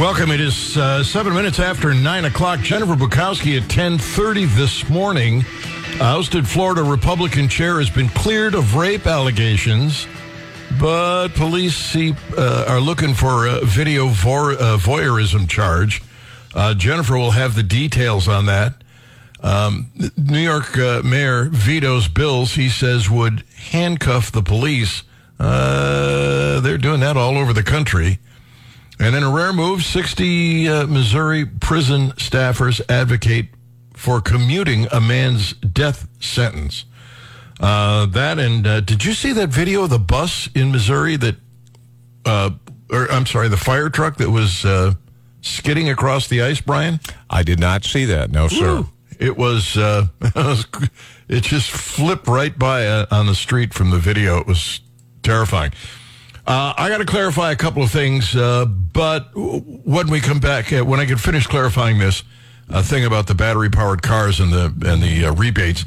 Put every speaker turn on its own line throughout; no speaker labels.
Welcome. It is uh, seven minutes after nine o'clock. Jennifer Bukowsky at ten thirty this morning. Ousted Florida Republican chair has been cleared of rape allegations, but police see, uh, are looking for a video uh, voyeurism charge. Uh, Jennifer will have the details on that. Um, New York uh, Mayor vetoes bills he says would handcuff the police. Uh, they're doing that all over the country. And in a rare move, 60 uh, Missouri prison staffers advocate for commuting a man's death sentence. Uh, that and uh, did you see that video of the bus in Missouri that, uh, or I'm sorry, the fire truck that was uh, skidding across the ice, Brian?
I did not see that. No, sir.
Ooh. It was, uh, it just flipped right by uh, on the street from the video. It was terrifying. Uh, I got to clarify a couple of things, uh, but when we come back, uh, when I get finished clarifying this uh, thing about the battery-powered cars and the and the uh, rebates,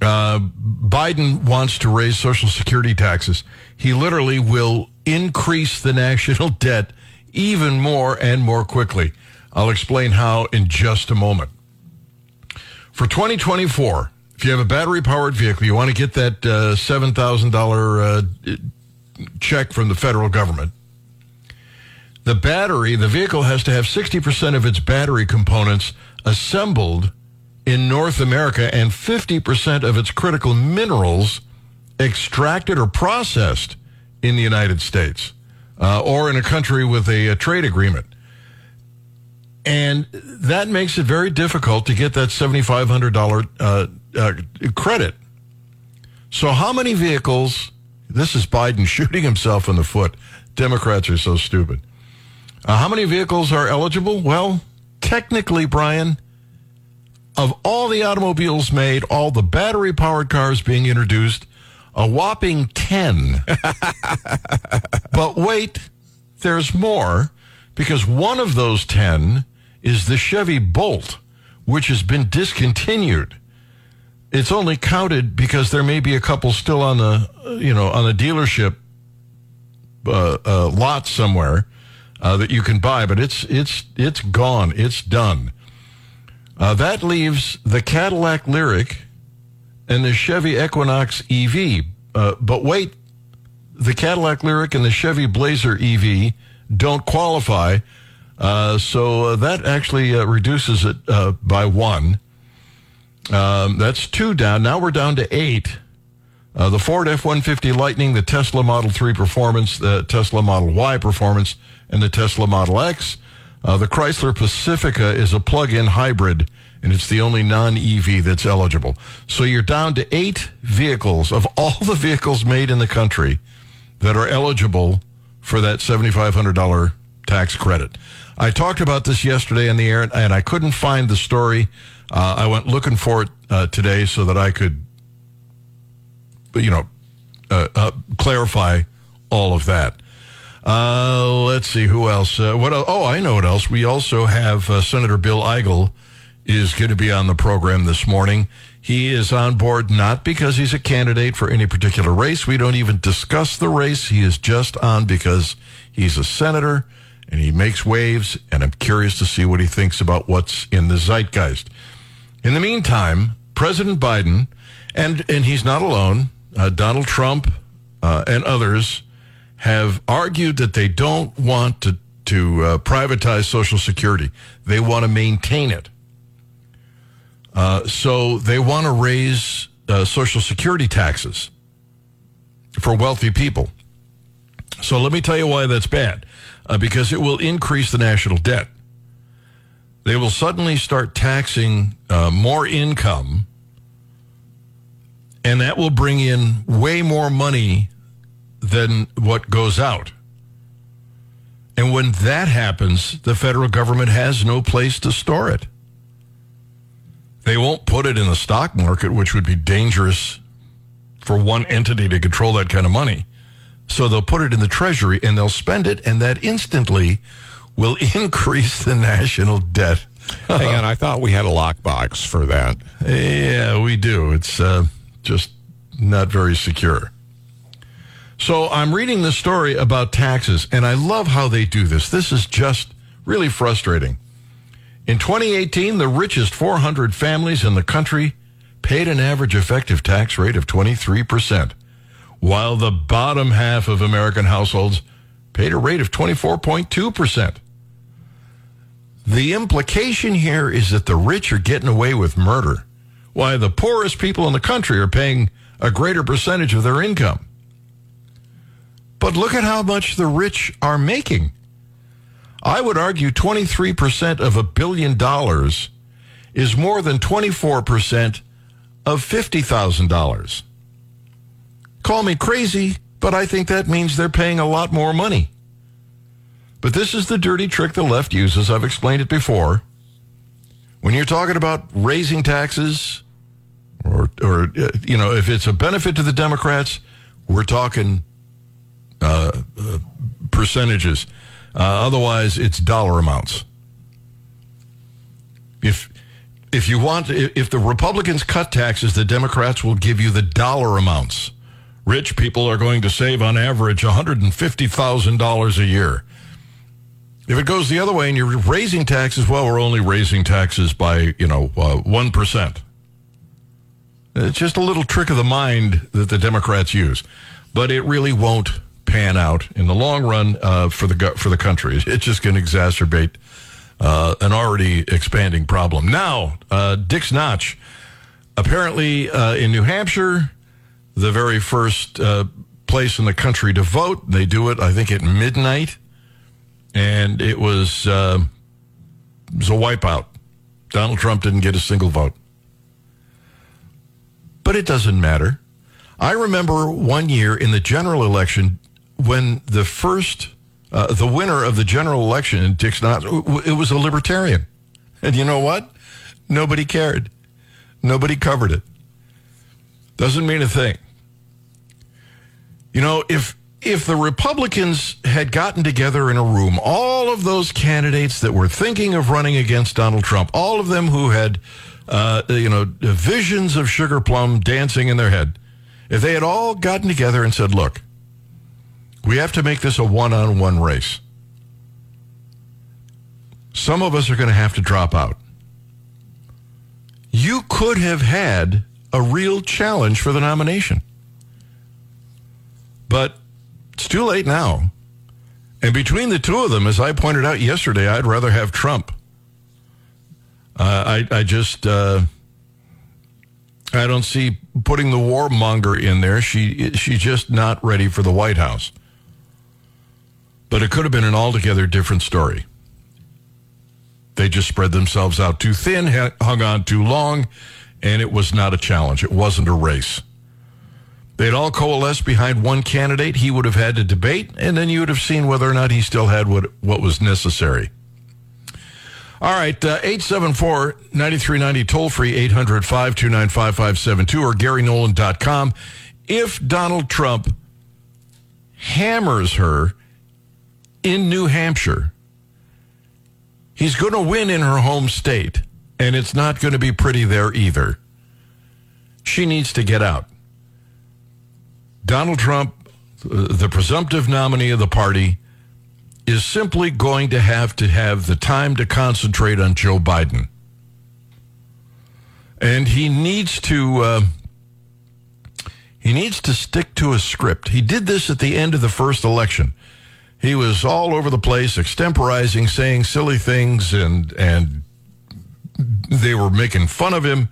uh, Biden wants to raise Social Security taxes. He literally will increase the national debt even more and more quickly. I'll explain how in just a moment. For 2024, if you have a battery-powered vehicle, you want to get that uh, seven thousand dollar check from the federal government. The battery, the vehicle has to have 60% of its battery components assembled in North America and 50% of its critical minerals extracted or processed in the United States uh, or in a country with a, a trade agreement. And that makes it very difficult to get that $7,500 uh, uh, credit. So, how many vehicles this is Biden shooting himself in the foot. Democrats are so stupid. Uh, how many vehicles are eligible? Well, technically, Brian, of all the automobiles made, all the battery powered cars being introduced, a whopping 10. but wait, there's more because one of those 10 is the Chevy Bolt, which has been discontinued it's only counted because there may be a couple still on the you know on the dealership uh, uh, lot somewhere uh, that you can buy, but it's it's it's gone. It's done. Uh, that leaves the Cadillac Lyriq and the Chevy Equinox EV. Uh, but wait, the Cadillac Lyriq and the Chevy Blazer EV don't qualify. Uh, so that actually reduces it by one. Um, that's two down. Now we're down to eight. Uh, the Ford F 150 Lightning, the Tesla Model 3 Performance, the Tesla Model Y Performance, and the Tesla Model X. Uh, the Chrysler Pacifica is a plug in hybrid, and it's the only non EV that's eligible. So you're down to eight vehicles of all the vehicles made in the country that are eligible for that $7,500 tax credit. I talked about this yesterday in the air, and I couldn't find the story. Uh, I went looking for it uh, today so that I could, you know, uh, uh clarify all of that. Uh, let's see who else. Uh, what? Oh, I know what else. We also have Senator Bill Eigel is going to be on the program this morning. He is on board not because he's a candidate for any particular race. We don't even discuss the race. He is just on because he's a senator and he makes waves. And I'm curious to see what he thinks about what's in the zeitgeist. In the meantime, President Biden, and, and he's not alone, uh, Donald Trump uh, and others have argued that they don't want to, to uh, privatize Social Security. They want to maintain it. Uh, so they want to raise uh, Social Security taxes for wealthy people. So let me tell you why that's bad. Uh, because it will increase the national debt they will suddenly start taxing uh, more income, and that will bring in way more money than what goes out. And when that happens, the federal government has no place to store it. They won't put it in the stock market, which would be dangerous for one entity to control that kind of money. So they'll put it in the treasury and they'll spend it, and that instantly will increase the national debt.
Hang on, I thought we had a lockbox for that.
Yeah, we do. It's uh, just not very secure. So I'm reading the story about taxes, and I love how they do this. This is just really frustrating. In 2018, the richest 400 families in the country paid an average effective tax rate of 23%, while the bottom half of American households paid a rate of 24.2%. The implication here is that the rich are getting away with murder, while the poorest people in the country are paying a greater percentage of their income. But look at how much the rich are making. I would argue 23% of a billion dollars is more than 24% of $50,000. Call me crazy, but I think that means they're paying a lot more money. But this is the dirty trick the left uses. I've explained it before. When you're talking about raising taxes, or, or uh, you know, if it's a benefit to the Democrats, we're talking uh, uh, percentages. Uh, otherwise, it's dollar amounts. If if you want, if the Republicans cut taxes, the Democrats will give you the dollar amounts. Rich people are going to save on average $150,000 a year. If it goes the other way and you're raising taxes, well, we're only raising taxes by, you know, uh, 1%. It's just a little trick of the mind that the Democrats use. But it really won't pan out in the long run uh, for the for the country. It's just going to exacerbate uh, an already expanding problem. Now, uh, Dick's Notch, apparently uh, in New Hampshire, the very first uh, place in the country to vote. They do it, I think, at midnight, and it was uh, it was a wipeout. Donald Trump didn't get a single vote, but it doesn't matter. I remember one year in the general election when the first uh, the winner of the general election in Dick's Notch, it was a libertarian. And you know what? Nobody cared. Nobody covered it. Doesn't mean a thing. You know, if if the Republicans had gotten together in a room, all of those candidates that were thinking of running against Donald Trump, all of them who had, uh, you know, visions of Sugar Plum dancing in their head, if they had all gotten together and said, look, we have to make this a one on one race. Some of us are going to have to drop out. You could have had a real challenge for the nomination. But it's too late now. And between the two of them, as I pointed out yesterday, I'd rather have Trump. Uh, I, I just, uh, I don't see putting the warmonger in there. She, she's just not ready for the White House. But it could have been an altogether different story. They just spread themselves out too thin, hung on too long, and it was not a challenge. It wasn't a race. They'd all coalesced behind one candidate. He would have had to debate, and then you would have seen whether or not he still had what, what was necessary. All right, uh, 874 9390, toll free 800 529 5572 or GaryNolan.com. If Donald Trump hammers her in New Hampshire. He's going to win in her home state, and it's not going to be pretty there either. She needs to get out. Donald Trump, the presumptive nominee of the party, is simply going to have to have the time to concentrate on Joe Biden. And he needs to. Uh, he needs to stick to a script. He did this at the end of the first election. He was all over the place, extemporizing, saying silly things, and and they were making fun of him.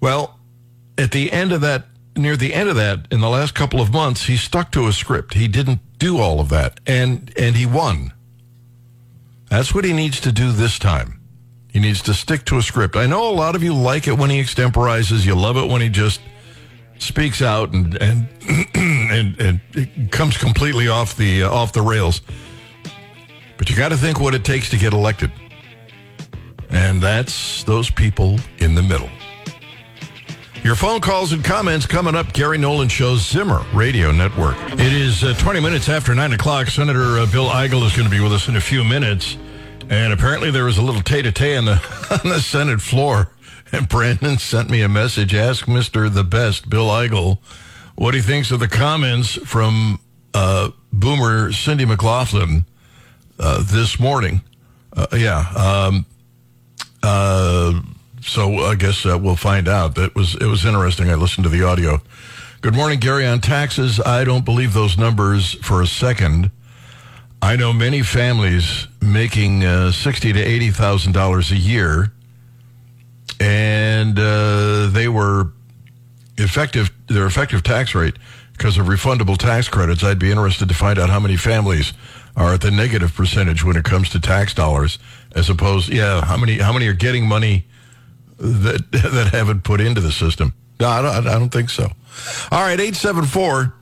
Well, at the end of that, near the end of that, in the last couple of months, he stuck to a script. He didn't do all of that, and and he won. That's what he needs to do this time. He needs to stick to a script. I know a lot of you like it when he extemporizes. You love it when he just speaks out and and and, and it comes completely off the uh, off the rails. But you got to think what it takes to get elected, and that's those people in the middle. Your phone calls and comments coming up. Gary Nolan Show's Zimmer Radio Network. It is uh, 20 minutes after 9 o'clock. Senator uh, Bill Eigel is going to be with us in a few minutes. And apparently there was a little tete-a-tete on the, on the Senate floor. And Brandon sent me a message. Ask Mr. The Best, Bill Eigel, what he thinks of the comments from uh, Boomer Cindy McLaughlin uh, this morning. Uh, yeah. Um, uh, so I guess uh, we'll find out. It was it was interesting. I listened to the audio. Good morning, Gary. On taxes, I don't believe those numbers for a second. I know many families making uh, sixty to eighty thousand dollars a year, and uh, they were effective. Their effective tax rate because of refundable tax credits. I'd be interested to find out how many families are at the negative percentage when it comes to tax dollars, as opposed, yeah, how many how many are getting money that that haven't put into the system? No, I don't, I don't think so. All right, 874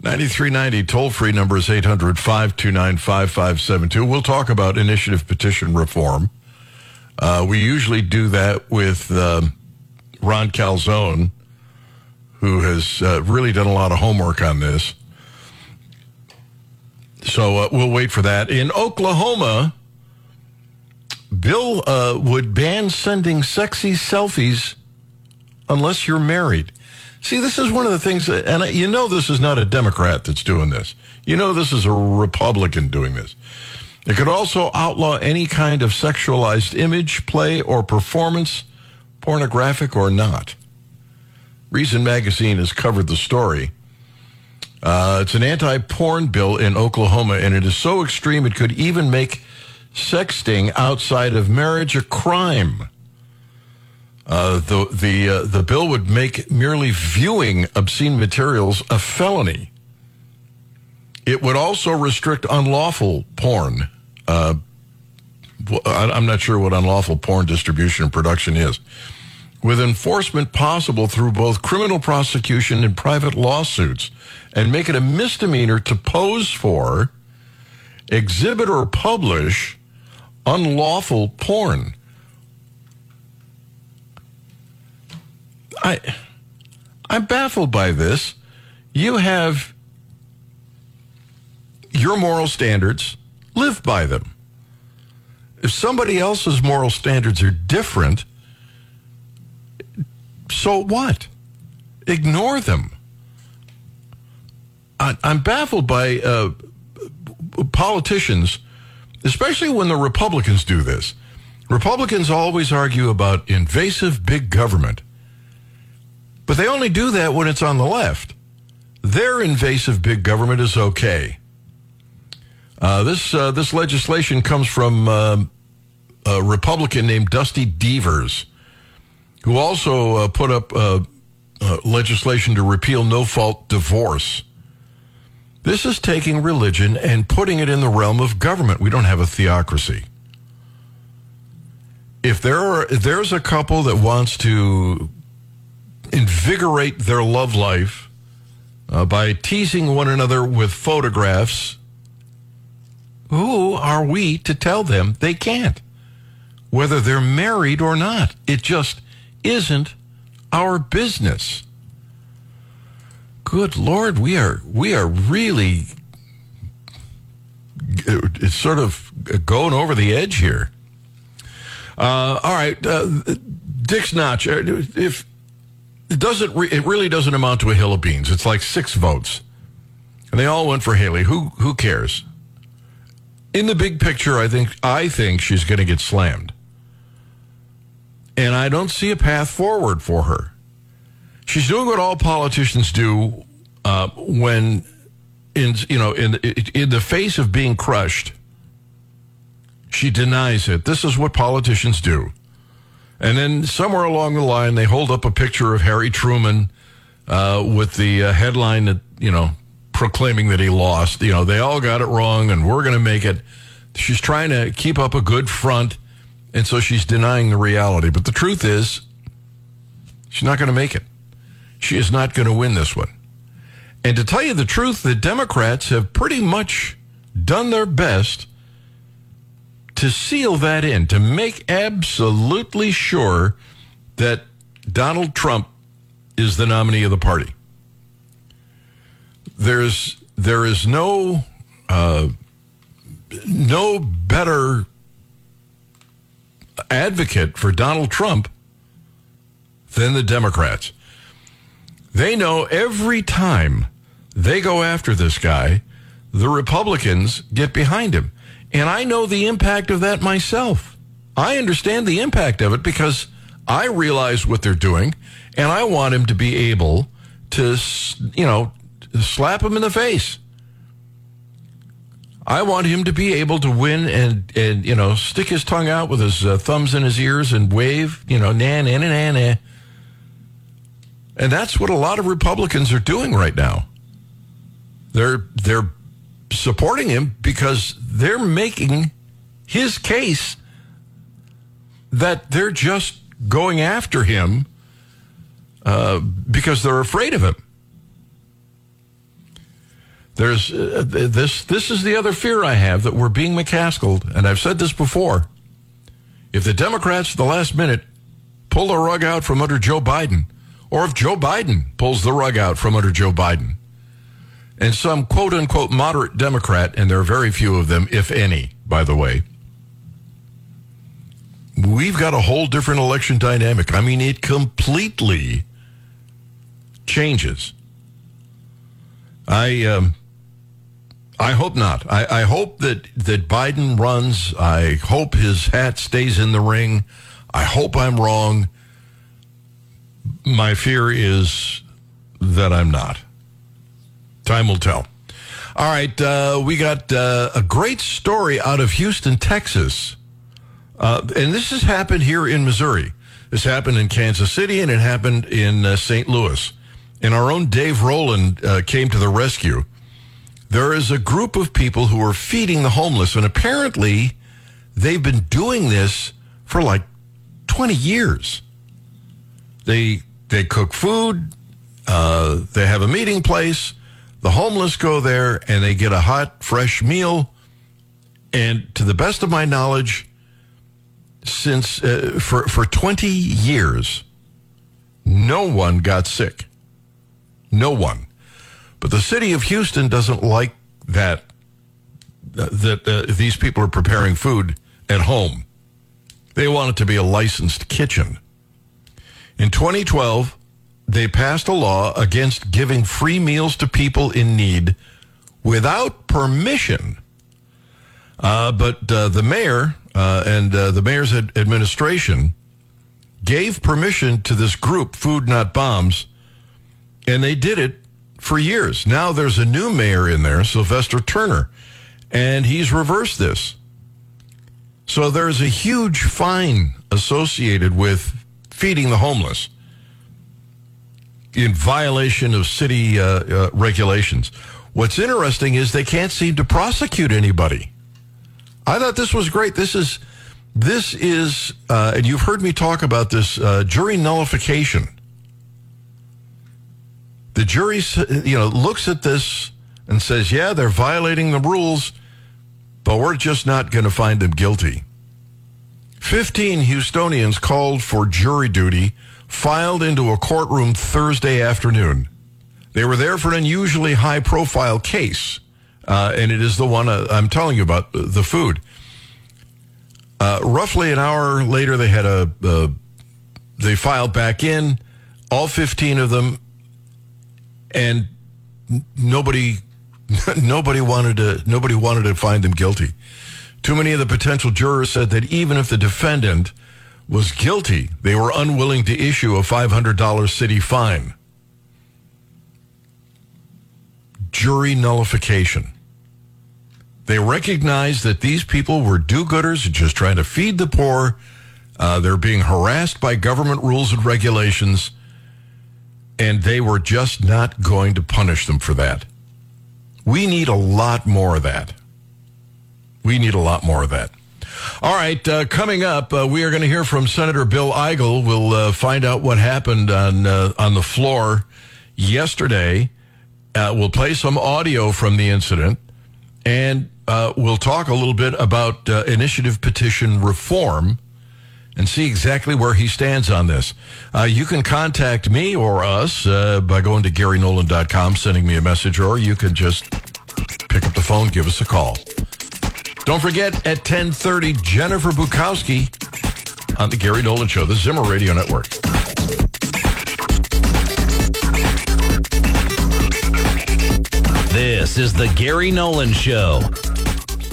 9390, toll free number is 800 529 5572. We'll talk about initiative petition reform. Uh, we usually do that with um, Ron Calzone, who has uh, really done a lot of homework on this. So uh, we'll wait for that. In Oklahoma, Bill uh, would ban sending sexy selfies unless you're married. See, this is one of the things, and you know this is not a Democrat that's doing this. You know this is a Republican doing this. It could also outlaw any kind of sexualized image, play, or performance, pornographic or not. Reason Magazine has covered the story. Uh, it's an anti-porn bill in Oklahoma, and it is so extreme it could even make sexting outside of marriage a crime. Uh, the the uh, the bill would make merely viewing obscene materials a felony. It would also restrict unlawful porn. Uh, I'm not sure what unlawful porn distribution and production is. With enforcement possible through both criminal prosecution and private lawsuits, and make it a misdemeanor to pose for, exhibit, or publish unlawful porn. I, I'm baffled by this. You have your moral standards, live by them. If somebody else's moral standards are different, so what? Ignore them. I, am baffled by uh, politicians, especially when the Republicans do this. Republicans always argue about invasive big government. But they only do that when it's on the left. Their invasive big government is okay. Uh, this uh, this legislation comes from uh, a Republican named Dusty Deevers, who also uh, put up uh, uh, legislation to repeal no fault divorce. This is taking religion and putting it in the realm of government. We don't have a theocracy. If there are, if there's a couple that wants to invigorate their love life uh, by teasing one another with photographs, who are we to tell them they can't? Whether they're married or not. It just isn't our business. Good Lord, we are we are really it's sort of going over the edge here. Uh, all right, uh, Dick's Notch. Uh, if it doesn't re- it really doesn't amount to a hill of beans. It's like six votes. And they all went for Haley. Who who cares? In the big picture, I think I think she's going to get slammed. And I don't see a path forward for her. She's doing what all politicians do uh, when in you know in in the face of being crushed. She denies it. This is what politicians do. And then somewhere along the line, they hold up a picture of Harry Truman uh, with the uh, headline that, you know, proclaiming that he lost. You know, they all got it wrong and we're going to make it. She's trying to keep up a good front. And so she's denying the reality. But the truth is, she's not going to make it. She is not going to win this one. And to tell you the truth, the Democrats have pretty much done their best to seal that in, to make absolutely sure that Donald Trump is the nominee of the party. There's there is no uh, no better advocate for Donald Trump than the Democrats. They know every time they go after this guy, the Republicans get behind him. And I know the impact of that myself. I understand the impact of it because I realize what they're doing and I want him to be able to, you know, slap him in the face. I want him to be able to win and, and you know, stick his tongue out with his uh, thumbs in his ears and wave, you know, na, na, na, na, na. And that's what a lot of Republicans are doing right now. They're, they're supporting him because they're making his case that they're just going after him uh, because they're afraid of him. There's uh, this. This is the other fear I have that we're being McCaskilled, and I've said this before. If the Democrats, at the last minute, pull the rug out from under Joe Biden, or if Joe Biden pulls the rug out from under Joe Biden, and some quote unquote moderate Democrat, and there are very few of them, if any, by the way, we've got a whole different election dynamic. I mean, it completely changes. I um, I hope not. I, I hope that that Biden runs. I hope his hat stays in the ring. I hope I'm wrong. My fear is that I'm not. Time will tell. All right, uh, we got uh, a great story out of Houston, Texas. Uh, and this has happened here in Missouri. This happened in Kansas City and it happened in uh, St. Louis. And our own Dave Roland uh, came to the rescue. There is a group of people who are feeding the homeless, and apparently they've been doing this for like 20 years. They they cook food, uh, they have a meeting place. The homeless go there and they get a hot, fresh meal. And to the best of my knowledge, since uh, for for 20 years, no one got sick. No one. But the city of Houston doesn't like that that uh, these people are preparing food at home. They want it to be a licensed kitchen. In 2012, they passed a law against giving free meals to people in need without permission. Uh, but uh, the mayor uh, and uh, the mayor's ad- administration gave permission to this group, Food Not Bombs, and they did it for years. Now there's a new mayor in there, Sylvester Turner, and he's reversed this. So there's a huge fine associated with feeding the homeless in violation of city uh, uh, regulations. What's interesting is they can't seem to prosecute anybody. I thought this was great. This is this is, uh, and you've heard me talk about this uh, jury nullification. The jury, you know, looks at this and says, "Yeah, they're violating the rules, but we're just not going to find them guilty." Fifteen Houstonians called for jury duty filed into a courtroom Thursday afternoon. They were there for an unusually high profile case, uh, and it is the one uh, I'm telling you about the food. Uh, roughly an hour later, they had a, they filed back in, all 15 of them, and nobody, nobody wanted to, nobody wanted to find them guilty. Too many of the potential jurors said that even if the defendant was guilty, they were unwilling to issue a $500 city fine. Jury nullification. They recognized that these people were do gooders just trying to feed the poor. Uh, they're being harassed by government rules and regulations, and they were just not going to punish them for that. We need a lot more of that. We need a lot more of that. All right, uh, coming up, uh, we are going to hear from Senator Bill Eigel. We'll uh, find out what happened on uh, on the floor yesterday. Uh, we'll play some audio from the incident, and uh, we'll talk a little bit about initiative petition reform and see exactly where he stands on this. you can contact me or us by going to GaryNolan.com, sending me a message, or you can just pick up the phone, give us a call. Don't forget at 10:30 Jennifer Bukowsky on the Gary Nolan Show, the Zimmer Radio Network.
This is the Gary Nolan Show.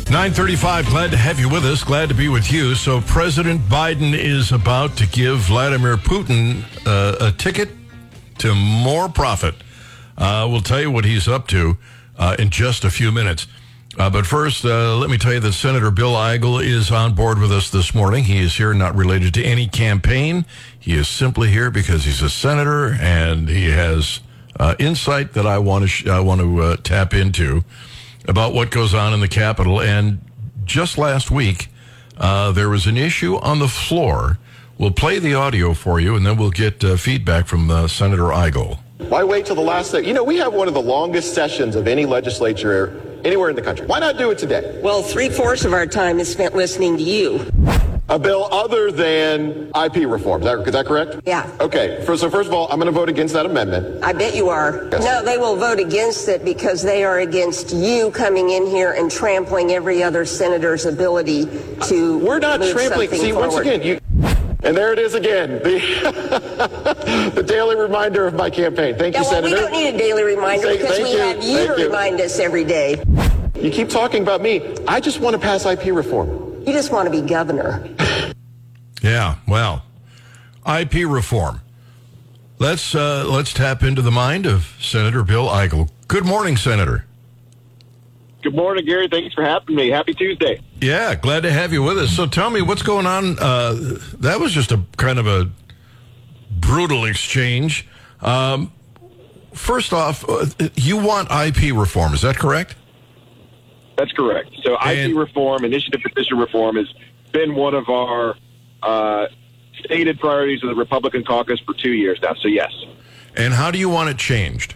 935, glad to have you with us. Glad to be with you. So, President Biden is about to give Vladimir Putin uh, a ticket to more profit. Uh, we'll tell you what he's up to uh, in just a few minutes. Uh, but first, uh, let me tell you that Senator Bill Eigel is on board with us this morning. He is here not related to any campaign. He is simply here because he's a senator and he has uh, insight that I want to sh- I want to uh, tap into about what goes on in the Capitol. And just last week, uh, there was an issue on the floor. We'll play the audio for you, and then we'll get uh, feedback from uh, Senator Eigel.
Why wait till the last second? You know, we have one of the longest sessions of any legislature anywhere in the country. Why not do it today?
Well, three fourths of our time is spent listening to you.
A bill other than IP reform. Is that, is that correct?
Yeah.
Okay. For, so first of all, I'm going to vote against that amendment.
I bet you are.
Yes.
No, they will vote against it because they are against you coming in here and trampling every other senator's ability to.
We're not trampling. See, once again, you. And there it is again, the, the daily reminder of my campaign. Thank
Yeah,
you,
well, we don't need a daily reminder
Thank-
because
thank
we
you.
have you
Thank
to
you.
remind us every day.
You keep talking about me. I just want to pass IP reform.
You just want to be governor.
Yeah, well, IP reform. Let's uh, let's tap into the mind of Senator Bill Eigel. Good morning, Senator.
Good morning, Gary. Thanks for having me. Happy Tuesday.
Yeah, glad to have you with us. So tell me what's going on. Uh, that was just a kind of a brutal exchange. Um, first off, uh, you want IP reform, is that correct?
That's correct. So
And-
IP reform, initiative petition reform, has been one of our uh, stated priorities of the Republican caucus for two years now. So yes,
And how do you want it changed?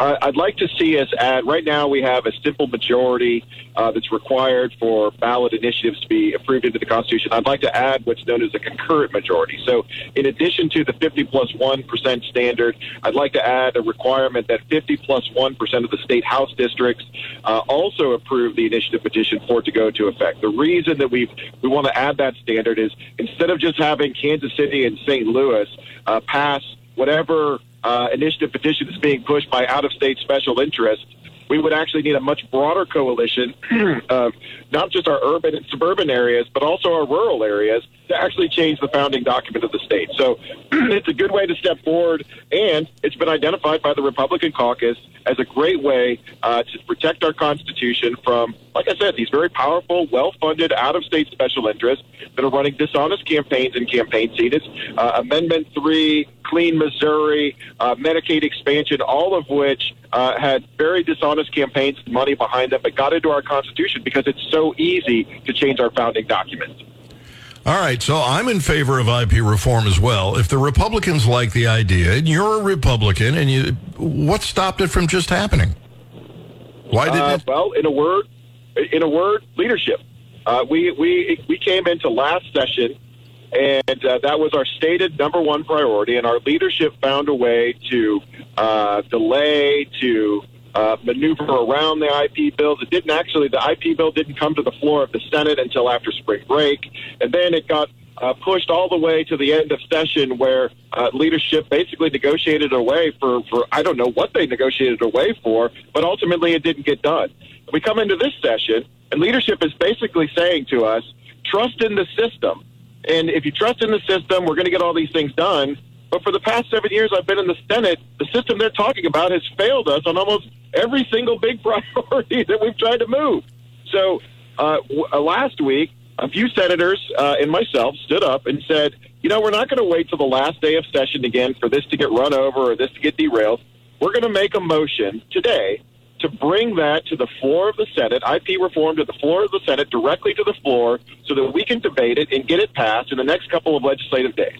I- I'd like to see us add. Right now, we have a simple majority uh, that's required for ballot initiatives to be approved into the Constitution. I'd like to add what's known as a concurrent majority. So, in addition to the 50 plus one percent standard, I'd like to add a requirement that 50 plus one percent of the state House districts uh, also approve the initiative petition for it to go into effect. The reason that we we want to add that standard is instead of just having Kansas City and St. Louis uh, pass whatever uh, initiative petition is being pushed by out of state special interests, we would actually need a much broader coalition of not just our urban and suburban areas, but also our rural areas to actually change the founding document of the state. So it's a good way to step forward, and it's been identified by the Republican caucus as a great way uh, to protect our Constitution from, like I said, these very powerful, well funded, out of state special interests that are running dishonest campaigns and campaign seats. Uh, Amendment 3, Clean Missouri, uh, Medicaid expansion, all of which uh, had very dishonest campaigns, money behind them, but got into our Constitution because it's so easy to change our founding documents.
All right, so I'm in favor of IP reform as well. If the Republicans like the idea, and you're a Republican, and you, what stopped it from just happening? Why didn't
Uh,
it?
well, in a word, in a word, leadership. Uh, we we we came into last session, and uh, that was our stated number one priority. And our leadership found a way to uh, delay, to uh, maneuver around the IP bills. It didn't actually. The IP bill didn't come to the floor of the Senate until after spring break, and then it got uh, pushed all the way to the end of session where uh, leadership basically negotiated away for, for I don't know what they negotiated away for, but ultimately it didn't get done. We come into this session, and leadership is basically saying to us, trust in the system. And if you trust in the system, we're going to get all these things done. But for the past seven years I've been in the Senate, the system they're talking about has failed us on almost every single big priority that we've tried to move. So uh, w- uh, last week, a few senators uh, and myself stood up and said, you know, we're not going to wait till the last day of session again for this to get run over or this to get derailed. We're going to make a motion today to bring that to the floor of the Senate, IP reform to the floor of the Senate, directly to the floor, so that we can debate it and get it passed in the next couple of legislative days.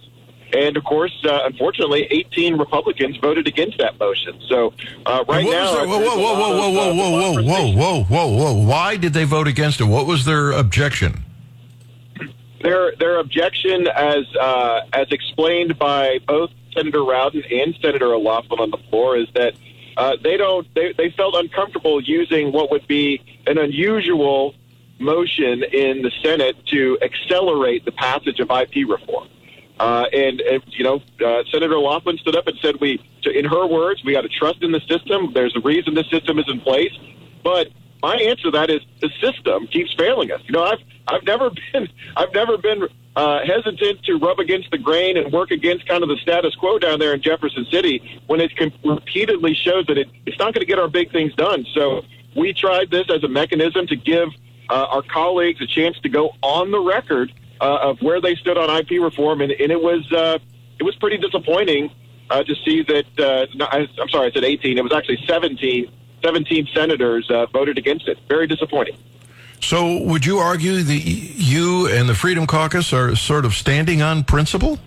And of course, uh, unfortunately, 18 Republicans voted against that motion. So uh, right now,
whoa, whoa, whoa, whoa, whoa, whoa, whoa, whoa, whoa, whoa, whoa, whoa! Why did they vote against it? What was their objection?
Their their objection, as uh, as explained by both Senator Rowden and Senator O'Laughlin on the floor, is that uh, they don't they, they felt uncomfortable using what would be an unusual motion in the Senate to accelerate the passage of IP reform. Uh, and, and you know, uh, Senator O'Laughlin stood up and said, "We, to, in her words, we got to trust in the system. There's a reason the system is in place, but my answer to that is the system keeps failing us. You know, I've I've never been I've never been uh, hesitant to rub against the grain and work against kind of the status quo down there in Jefferson City when it com- repeatedly shows that it, it's not going to get our big things done. So we tried this as a mechanism to give uh, our colleagues a chance to go on the record uh, of where they stood on IP reform, and, and it was uh, it was pretty disappointing uh, to see that. Uh, no, I, I'm sorry, I said 18. It was actually 17. 17 senators uh, voted against it. Very disappointing.
So, would you argue that you and the Freedom Caucus are sort of standing on principle?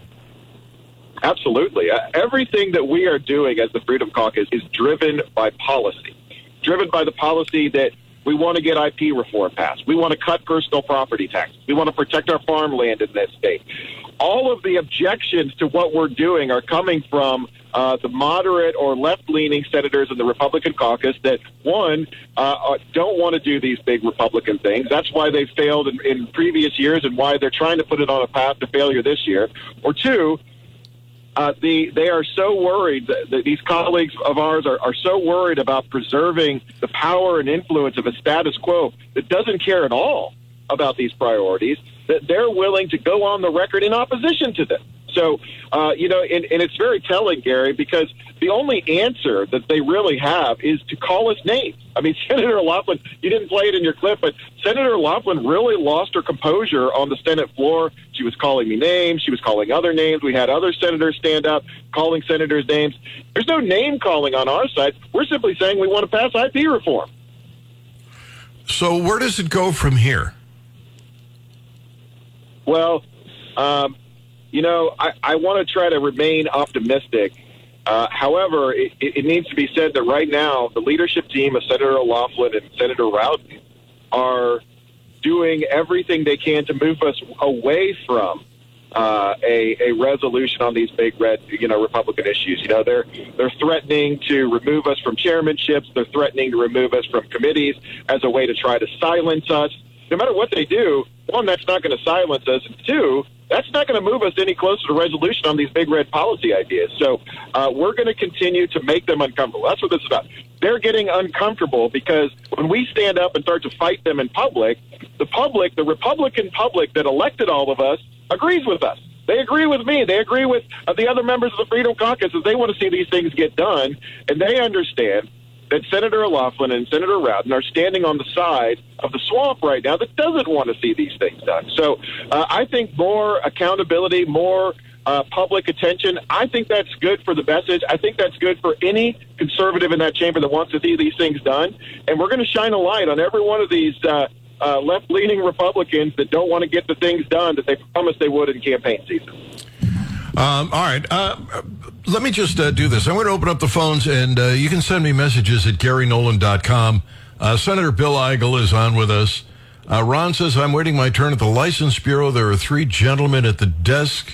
Absolutely. Uh, everything that we are doing as the Freedom Caucus is driven by policy, driven by the policy that we want to get IP reform passed. We want to cut personal property taxes. We want to protect our farmland in this state. All of the objections to what we're doing are coming from uh, the moderate or left leaning senators in the Republican caucus that, one, uh, don't want to do these big Republican things. That's why they failed in, in previous years and why they're trying to put it on a path to failure this year. Or two, uh, the, they are so worried that, that these colleagues of ours are, are so worried about preserving the power and influence of a status quo that doesn't care at all about these priorities that they're willing to go on the record in opposition to them. So, uh, you know, and, and it's very telling, Gary, because the only answer that they really have is to call us names. I mean, Senator Laughlin, you didn't play it in your clip, but Senator Laughlin really lost her composure on the Senate floor. She was calling me names. She was calling other names. We had other senators stand up calling senators names. There's no name calling on our side. We're simply saying we want to pass IP reform.
So, where does it go from here?
Well, um, you know, I, I want to try to remain optimistic. Uh, however, it, it, needs to be said that right now, the leadership team of Senator Laughlin and Senator Rowden are doing everything they can to move us away from uh, a, a resolution on these big red, you know, Republican issues. You know, they're they're threatening to remove us from chairmanships. They're threatening to remove us from committees as a way to try to silence us. No matter what they do, one, that's not going to silence us, and two, that's not going to move us any closer to resolution on these big red policy ideas. So uh, we're going to continue to make them uncomfortable. That's what this is about. They're getting uncomfortable because when we stand up and start to fight them in public, the public, the Republican public that elected all of us, agrees with us. They agree with me. They agree with uh, the other members of the Freedom Caucus that they want to see these things get done, and they understand that Senator Laughlin and Senator Rowden are standing on the side of the swamp right now that doesn't want to see these things done. So uh, I think more accountability, more uh, public attention. I think that's good for the message. I think that's good for any conservative in that chamber that wants to see these things done. And we're going to shine a light on every one of these uh, uh, left leaning Republicans that don't want to get the things done that they promised they would in campaign season.
Um, all right. Uh, let me just uh, do this. I'm going to open up the phones, and uh, you can send me messages at GaryNolan.com. Uh, Senator Bill Eigel is on with us. Uh, Ron says, I'm waiting my turn at the License Bureau. There are three gentlemen at the desk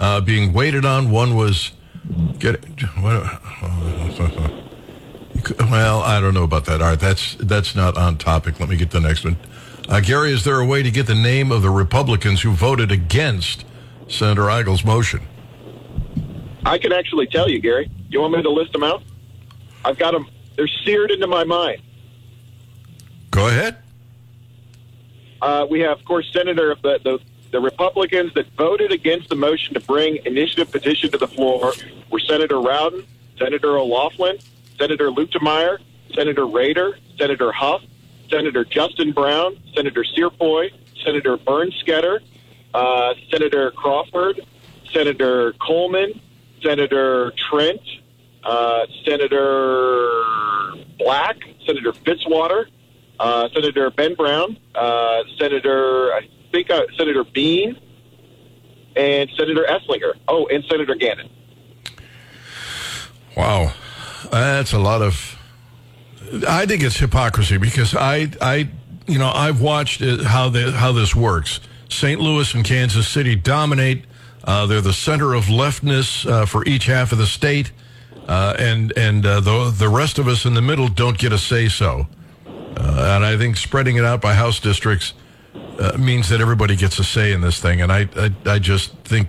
uh, being waited on. One was. Get, well, I don't know about that. All right, that's that's not on topic. Let me get the next one. Uh, Gary, is there a way to get the name of the Republicans who voted against Senator Eigel's motion?
I can actually tell you, Gary. You want me to list them out? I've got them. They're seared into my mind.
Go ahead.
Uh, we have, of course, Senator the, the the Republicans that voted against the motion to bring initiative petition to the floor were Senator Rowden, Senator O'Laughlin, Senator Luetkemeyer, Senator Rehder, Senator Hough, Senator Justin Brown, Senator Cierpiot, Senator Bernskoetter, uh, Senator Crawford, Senator Coleman, Senator Trent, uh, Senator Black, Senator Fitzwater, uh, Senator Ben Brown, uh, Senator, I think uh, Senator Bean, and Senator Eslinger. Oh, and Senator Gannon.
Wow, that's a lot of. I think it's hypocrisy because I, I, you know, I've watched how the how this works. St. Louis and Kansas City dominate. Uh, they're the center of leftness uh, for each half of the state, uh, and and uh, the the rest of us in the middle don't get a say so. Uh, and I think spreading it out by House districts uh, means that everybody gets a say in this thing. And I I, I just think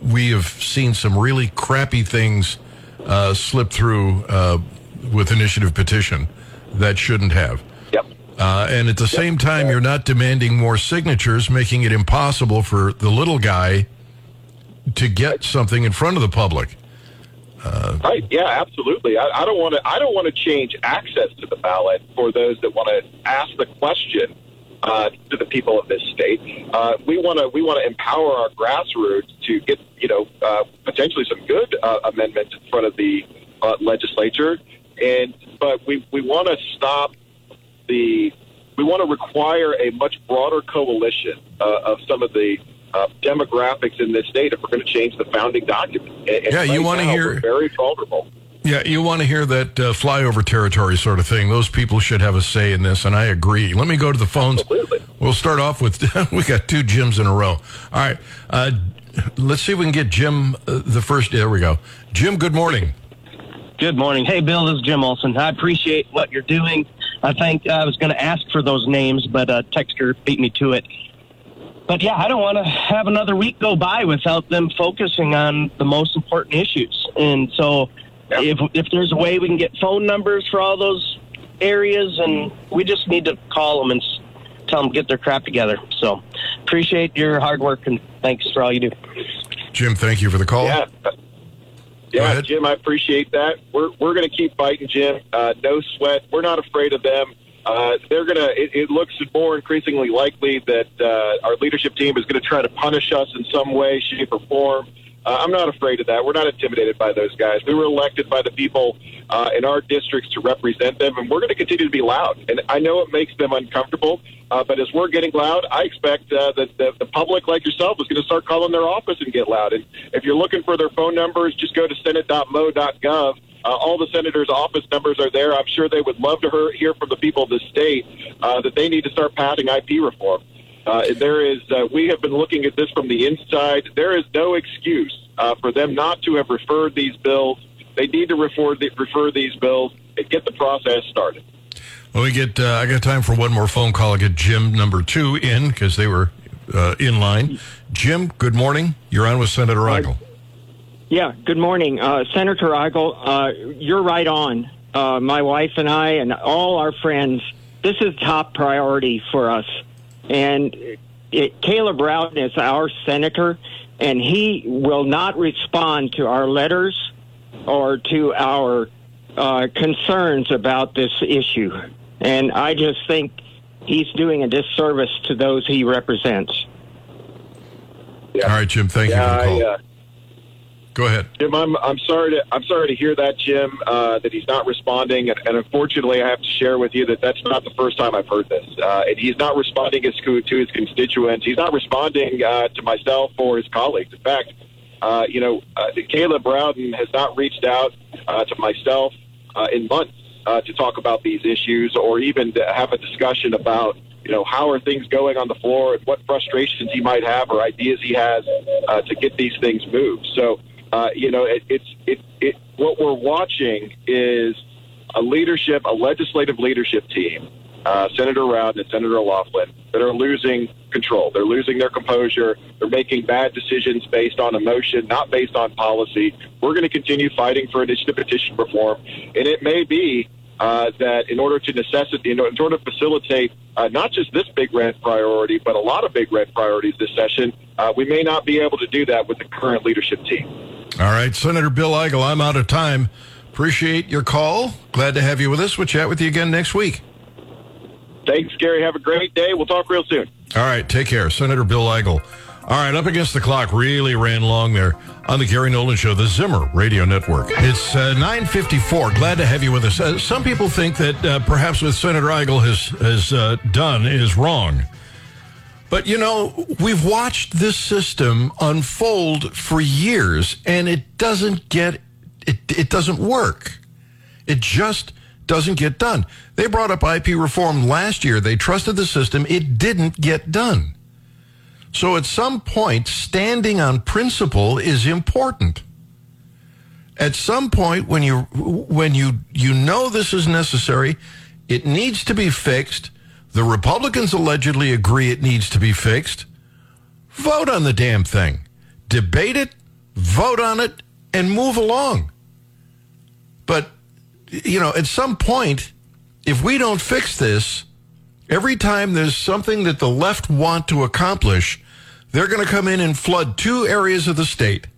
we have seen some really crappy things slip through with initiative petition that shouldn't have. Uh, and at the same time, you're not demanding more signatures, making it impossible for the little guy to get something in front of the public.
Right? Yeah, absolutely. I, I don't want to. I don't want to change access to the ballot for those that want to ask the question uh, to the people of this state. Uh, we want to. We want to empower our grassroots to get you know uh, potentially some good uh, amendments in front of the uh, legislature, and but we we want to stop the. We want to require a much broader coalition uh, of some of the uh, demographics in this state if we're going to change the founding document. And- and
Yeah, you wanna hear-
very vulnerable.
Yeah, you want to hear that uh, flyover territory sort of thing. Those people should have a say in this, and I agree. Let me go to the phones.
Absolutely.
We'll start off with we got two Jims in a row. All right, uh, let's see if we can get Jim uh, the first. There we go. Jim, good morning.
Good morning. Hey, Bill, this is Jim Olson. I appreciate what you're doing. I think I was going to ask for those names, but uh, Texter beat me to it. But yeah, I don't want to have another week go by without them focusing on the most important issues. And so, if if there's a way we can get phone numbers for all those areas, and we just need to call them and tell them get their crap together. So, appreciate your hard work and thanks for all you do.
Jim, thank you for the call.
Yeah. Yeah. Jim, I appreciate that. We're we're going to keep fighting, Jim. Uh, no sweat. We're not afraid of them. Uh, they're going to. It, it looks more increasingly likely that uh, our leadership team is going to try to punish us in some way, shape, or form. Uh, I'm not afraid of that. We're not intimidated by those guys. We were elected by the people uh, in our districts to represent them, and we're going to continue to be loud. And I know it makes them uncomfortable, uh, but as we're getting loud, I expect uh, that the, the public, like yourself, is going to start calling their office and get loud. And if you're looking for their phone numbers, just go to senate.mo.gov. Uh, all the senators' office numbers are there. I'm sure they would love to hear, from the people of the state uh, that they need to start passing IP reform. Uh, there is, uh, we have been looking at this from the inside. There is no excuse uh, for them not to have referred these bills. They need to refer, the, refer these bills and get the process started.
Well, we get. Uh, I got time for one more phone call. I get Jim number two in because they were uh, in line. Jim, good morning. You're on with Senator Eigel.
Yeah, good morning. Uh, Senator Eigel, uh, you're right on. Uh, my wife and I and all our friends, this is top priority for us. And it, Caleb Rowden is our senator, and he will not respond to our letters or to our uh, concerns about this issue. And I just think he's doing a disservice to those he represents.
Yeah.
All right, Jim. Thank
Yeah,
you for the call.
I, uh,
Go ahead.
Jim, I'm I'm sorry to I'm sorry to hear that, Jim. Uh, that he's not responding, and, and unfortunately, I have to share with you that that's not the first time I've heard this. Uh, and he's not responding to, his constituents. He's not responding uh, to myself or his colleagues. In fact, uh, you know, uh, Caleb Rowden has not reached out uh, to myself in months to talk about these issues, or even to have a discussion about you know how are things going on the floor and what frustrations he might have or ideas he has uh, to get these things moved. So uh, you know, it, it's it, it. What we're watching is a leadership, a legislative leadership team, uh, Senator Rowden and Senator Laughlin, that are losing control. They're losing their composure. They're making bad decisions based on emotion, not based on policy. We're going to continue fighting for initiative petition reform, and it may be uh, that in order to necessitate, in order to facilitate uh, not just this big red priority, but a lot of big red priorities this session, uh, we may not be able to do that with the current leadership team.
All right, Senator Bill Eigel, I'm out of time. Appreciate your call. Glad to have you with us. We'll chat with you again next week.
Thanks, Gary. Have a great day. We'll talk real soon.
All right, take care. Senator Bill Eigel. All right, up against the clock really ran long there on the Gary Nolan Show, the Zimmer Radio Network. It's uh, 954. Glad to have you with us. Uh, some people think that uh, perhaps what Senator Eigel has, has uh, done is wrong. But, you know, we've watched this system unfold for years, and it doesn't get, it, it doesn't work. It just doesn't get done. They brought up IP reform last year. They trusted the system. It didn't get done. So at some point, standing on principle is important. At some point, when you when you you know this is necessary, it needs to be fixed. The Republicans allegedly agree it needs to be fixed. Vote on the damn thing. Debate it, vote on it, and move along. But, you know, at some point, if we don't fix this, Every time there's something that the left want to accomplish, they're going to come in and flood two areas of the state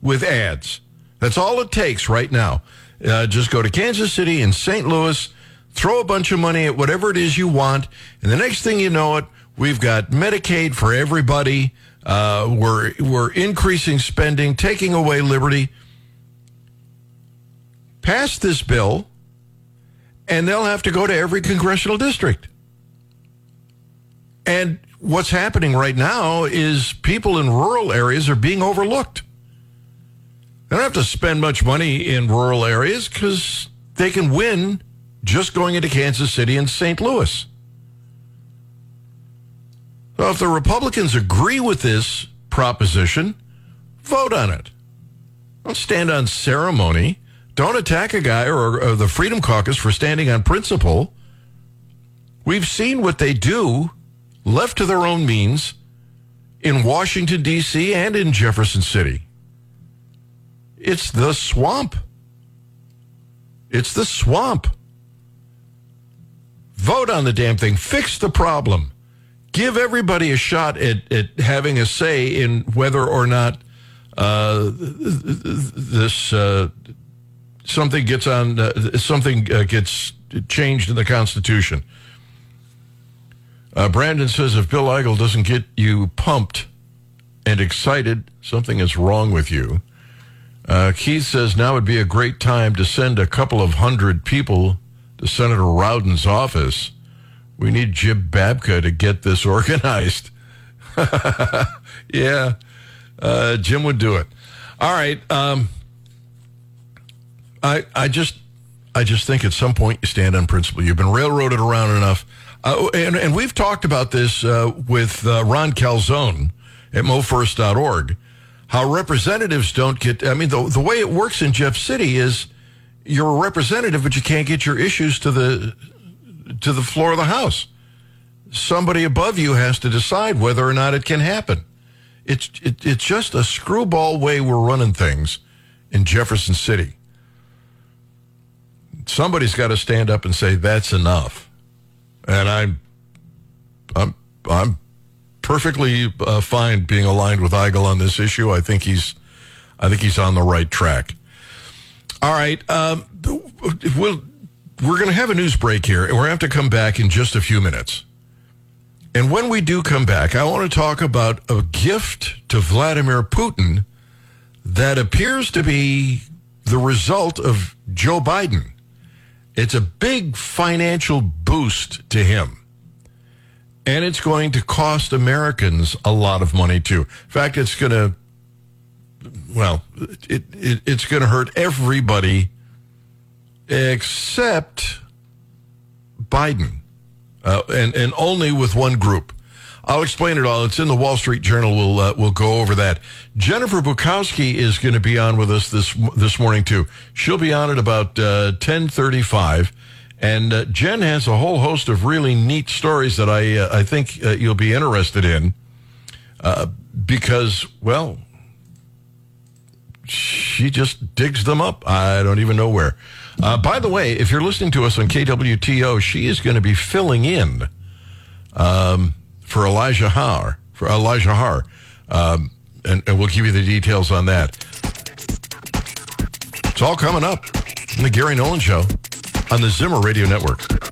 with ads. That's all it takes right now. Uh, just go to Kansas City and St. Louis, throw a bunch of money at whatever it is you want, and the next thing you know it, we've got Medicaid for everybody. Uh, we're we're increasing spending, taking away liberty. Pass this bill, and they'll have to go to every congressional district. And what's happening right now is people in rural areas are being overlooked. They don't have to spend much money in rural areas because they can win just going into Kansas City and St. Louis. So if the Republicans agree with this proposition, vote on it. Don't stand on ceremony. Don't attack a guy or, or the Freedom Caucus for standing on principle. We've seen what they do, left to their own means, in Washington, D.C. and in Jefferson City. It's the swamp. It's the swamp. Vote on the damn thing. Fix the problem. Give everybody a shot at, at having a say in whether or not uh, this uh, something gets on uh, something uh, gets changed in the Constitution. Uh, Brandon says if Bill Eigel doesn't get you pumped and excited, something is wrong with you. Uh, Keith says now would be a great time to send a couple of hundred people to Senator Rowden's office. We need Jim Babka to get this organized. yeah, uh, Jim would do it. All right. Um, I I just I just think at some point you stand on principle. You've been railroaded around enough, uh, and and we've talked about this uh, with uh, Ron Calzone at MoFirst.org. How representatives don't get. I mean, the the way it works in Jeff City is you're a representative, but you can't get your issues to the to the floor of the House. Somebody above you has to decide whether or not it can happen. It's it, it's just a screwball way we're running things in Jefferson City somebody's got to stand up and say that's enough. And I'm, I'm, I'm perfectly uh, fine being aligned with Eigel on this issue. I think he's, I think he's on the right track. All right, um, we'll, we're going to have a news break here, and we're going to have to come back in just a few minutes. And when we do come back, I want to talk about a gift to Vladimir Putin that appears to be the result of Joe Biden. It's a big financial boost to him. And it's going to cost Americans a lot of money too. In fact, it's going to, well, it, it it's going to hurt everybody except Biden, uh, and and only with one group. I'll explain it all. It's in the Wall Street Journal. We'll uh, we'll go over that. Jennifer Bukowsky is going to be on with us this this morning too. She'll be on at about uh, ten thirty five, and uh, Jen has a whole host of really neat stories that I uh, I think uh, you'll be interested in, uh, because well, she just digs them up. I don't even know where. by the way, if you're listening to us on KWTO, she is going to be filling in. Um, for Elijah Haahr, for Elijah Haahr, um, and, and we'll give you the details on that. It's all coming up in the Gary Nolan Show on the Zimmer Radio Network.